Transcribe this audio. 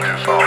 time is on.